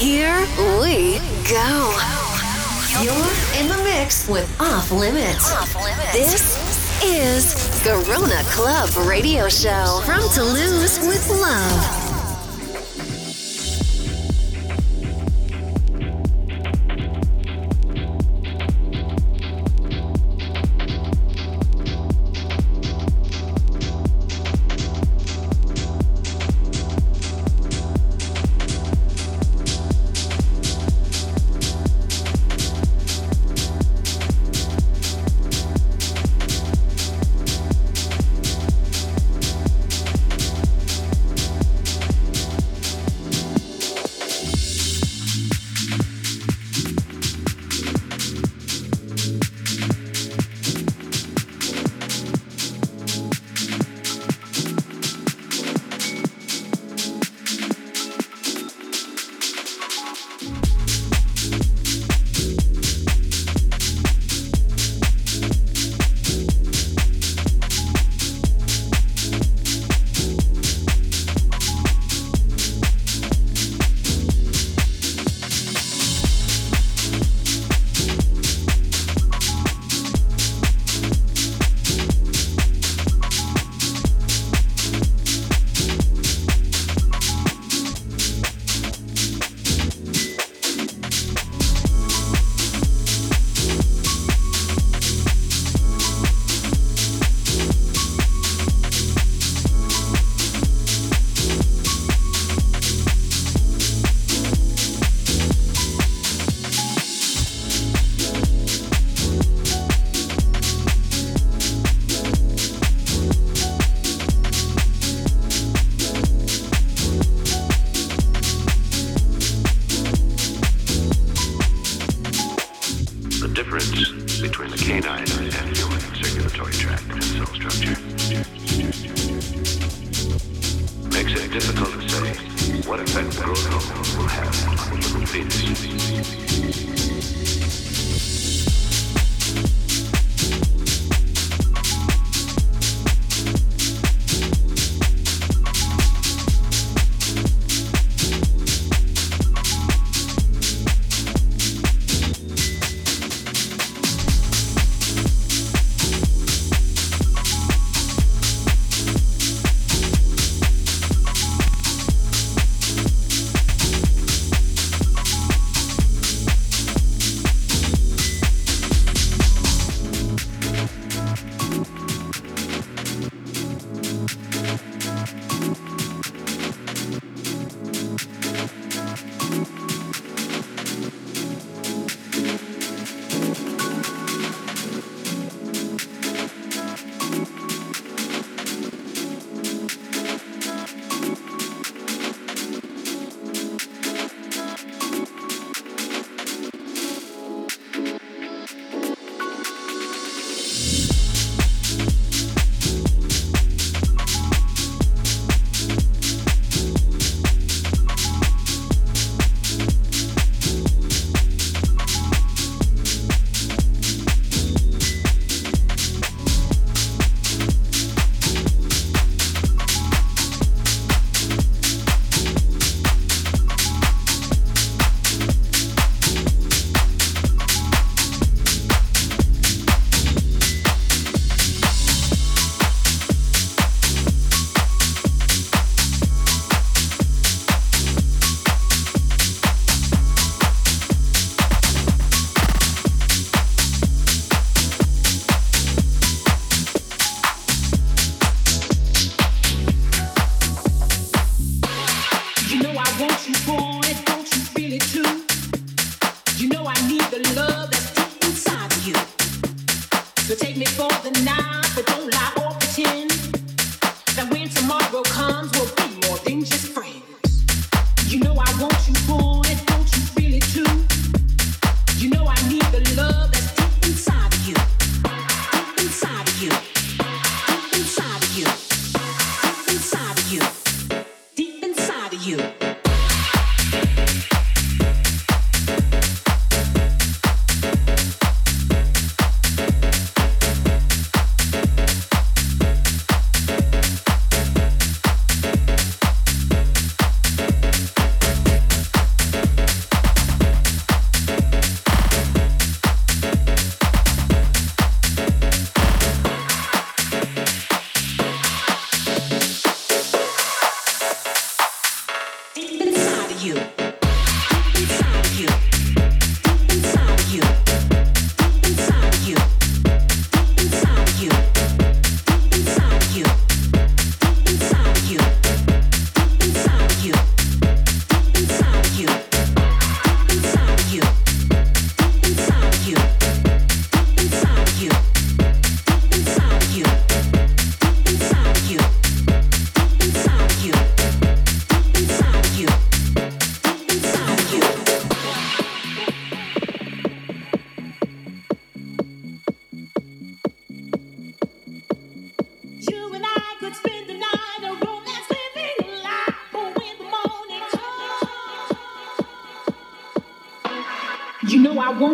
Here we go. You're in the mix with Off Limits. Off Limits. This is Garona Club Radio Show from Toulouse with Love.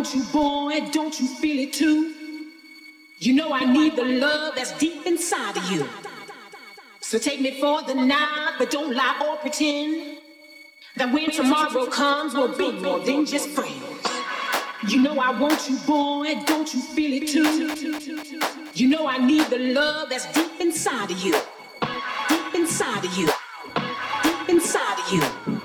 Want you, boy, don't you feel it too? You know I need the love that's deep inside of you. So take me for the night, but don't lie or pretend that when tomorrow comes, we'll be more than just friends. You know I want you, boy, don't you feel it too? You know I need the love that's deep inside of you. Deep inside of you. Deep inside of you.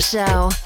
Show.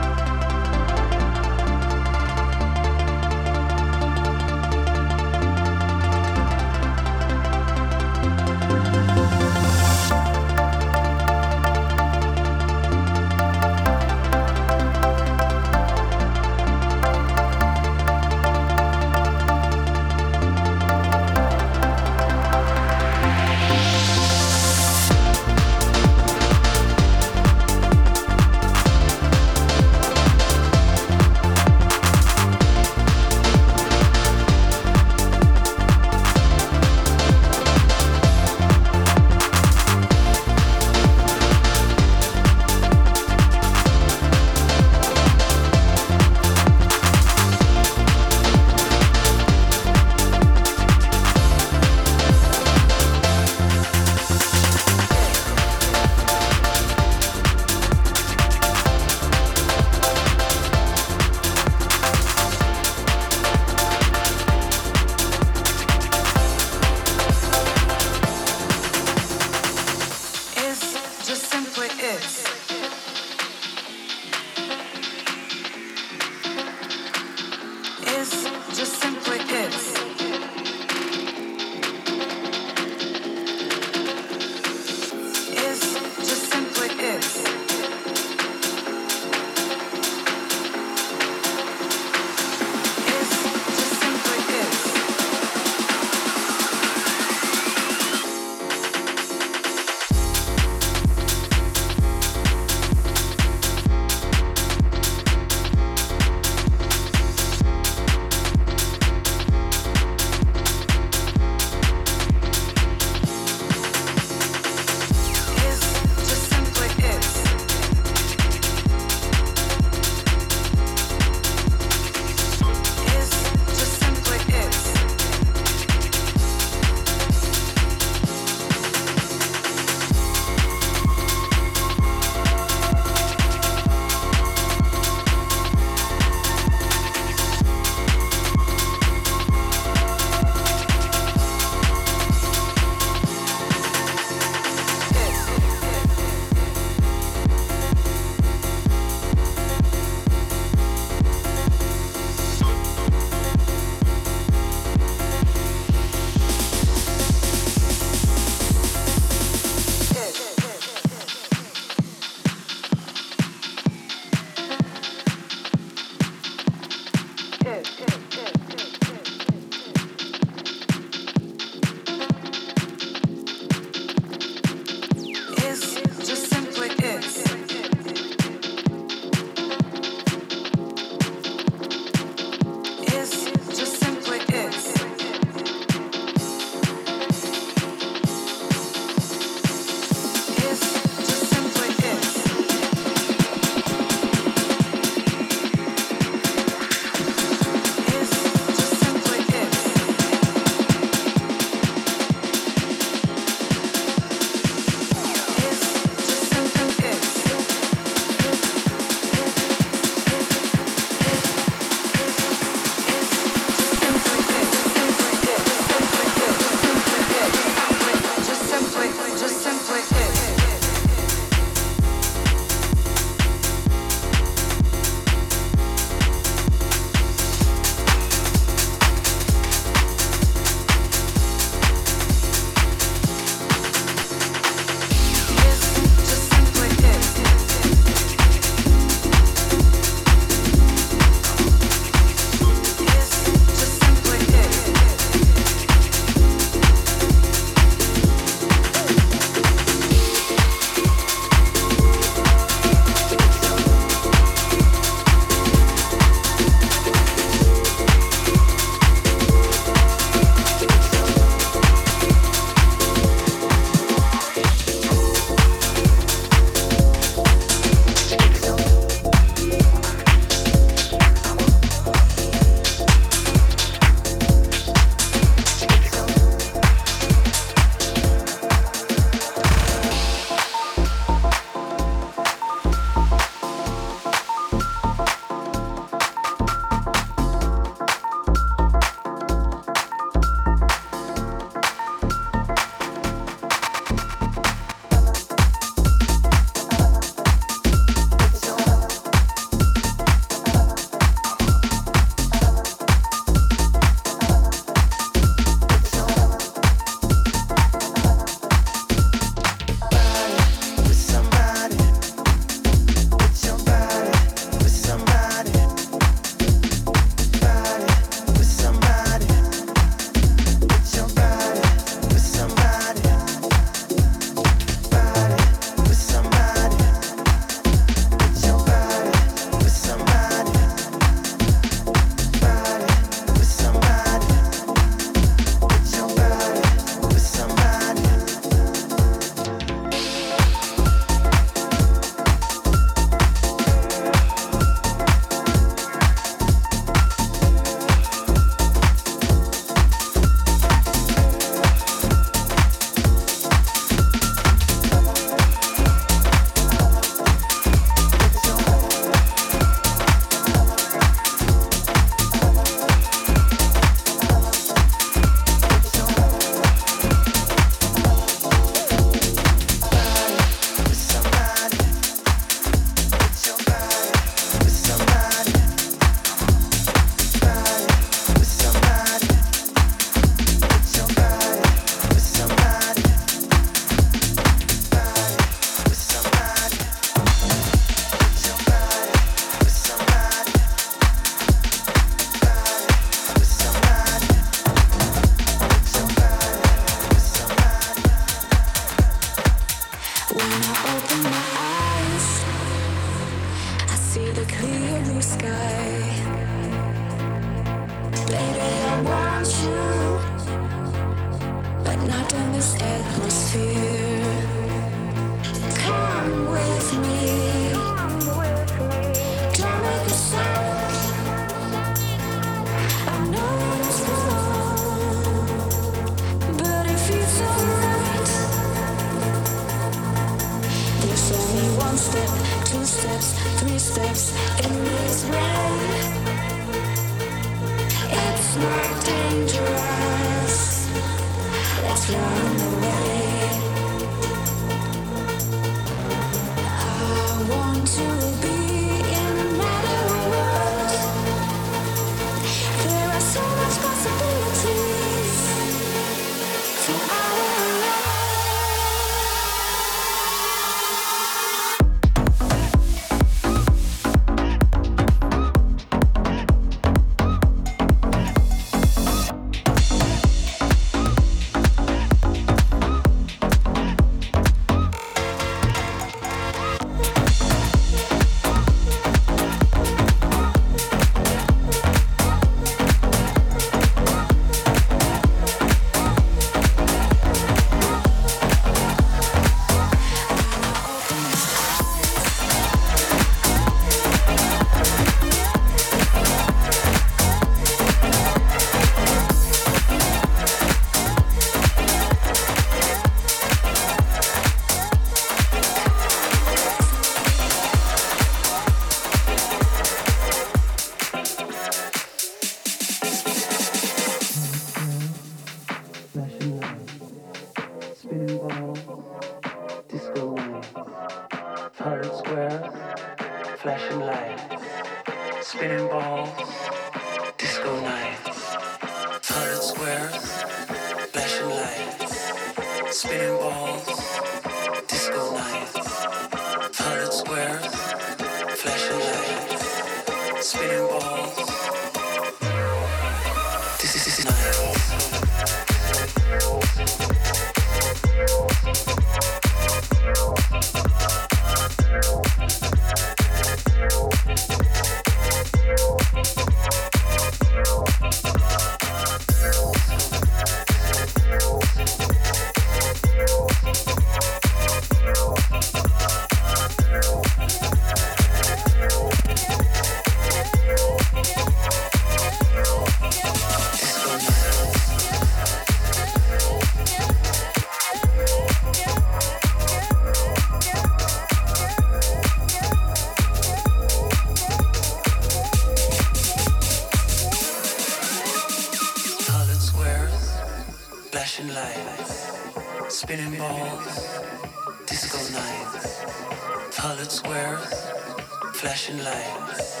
flashing lights,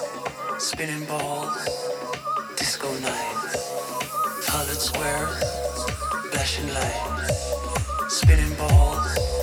spinning balls, disco nights, colored squares, flashing lights, spinning balls.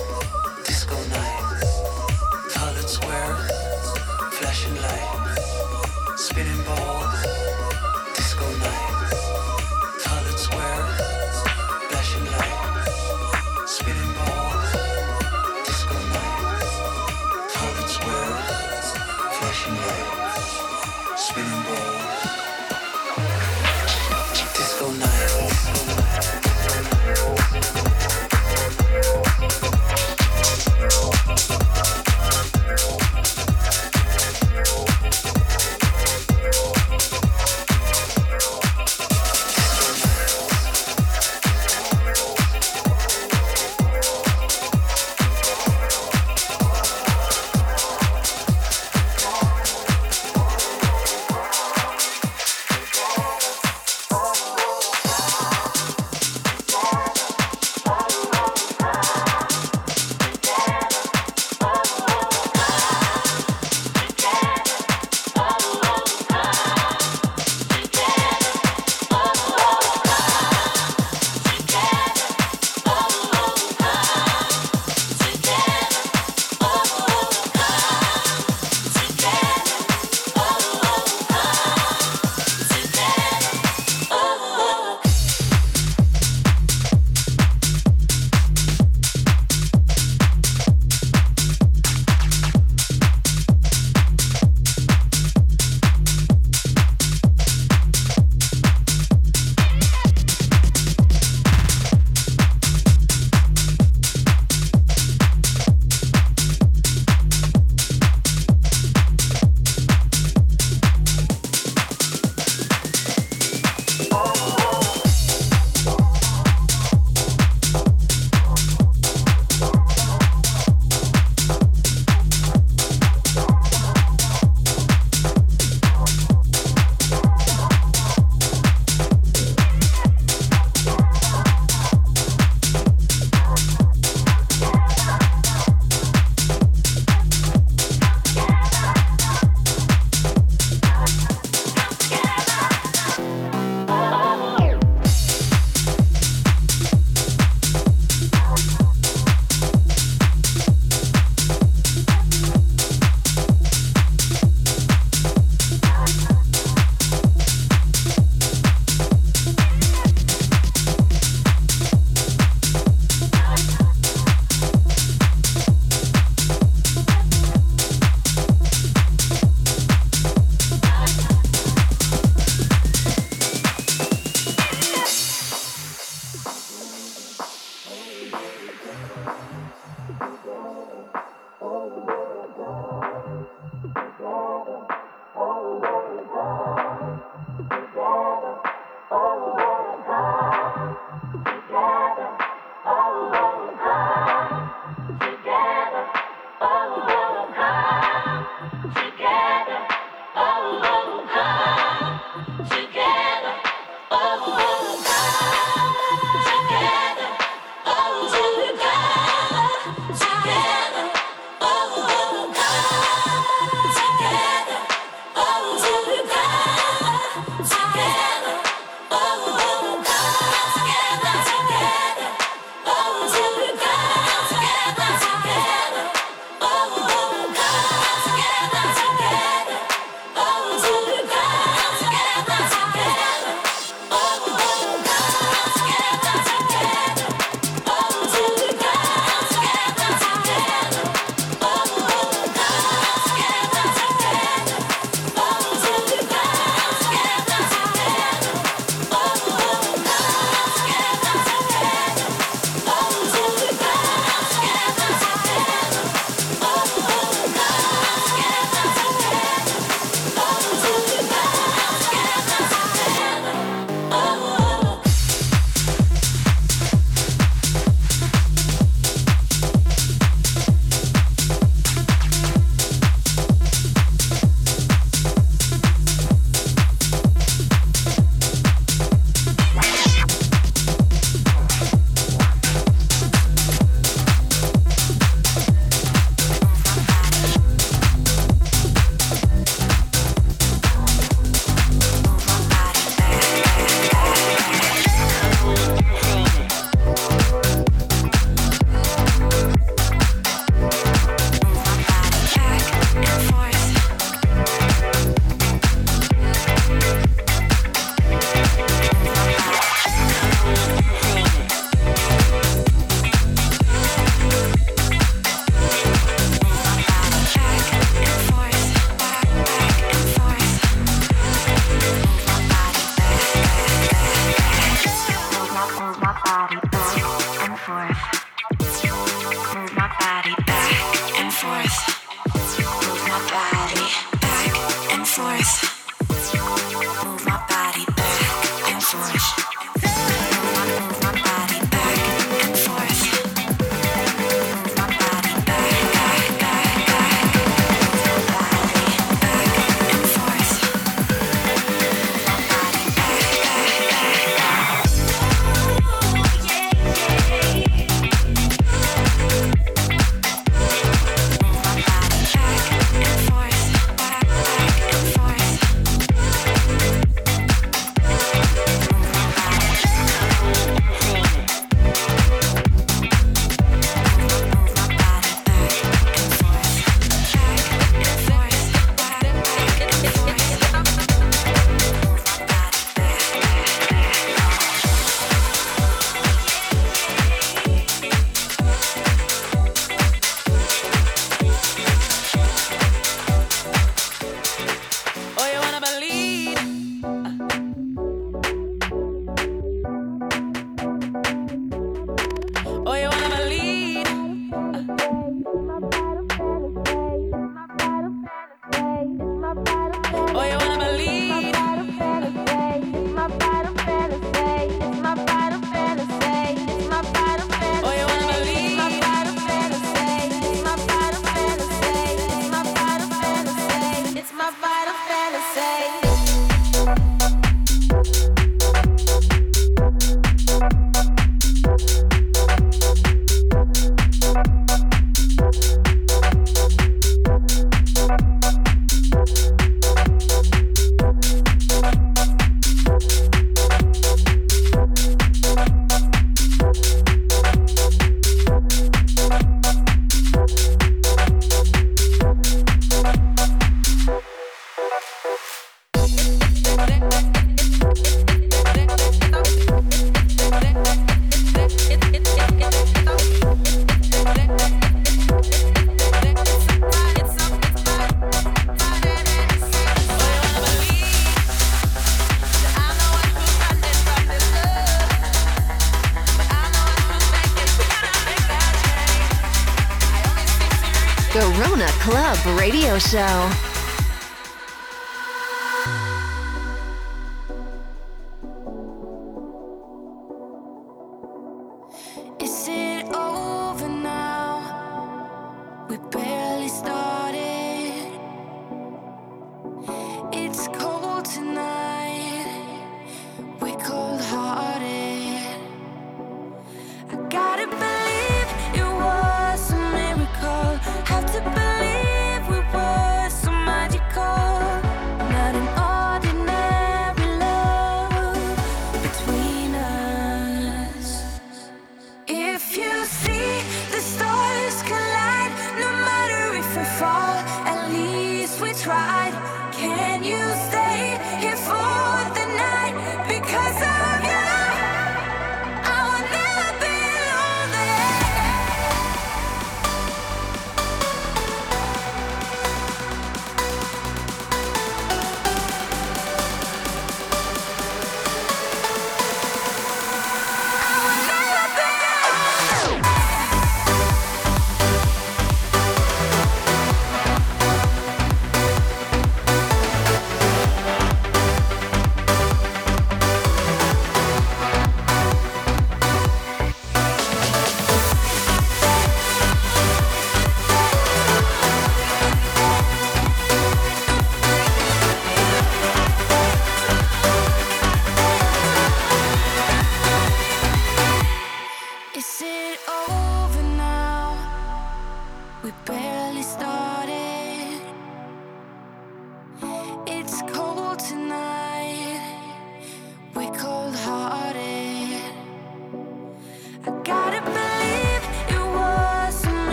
Show.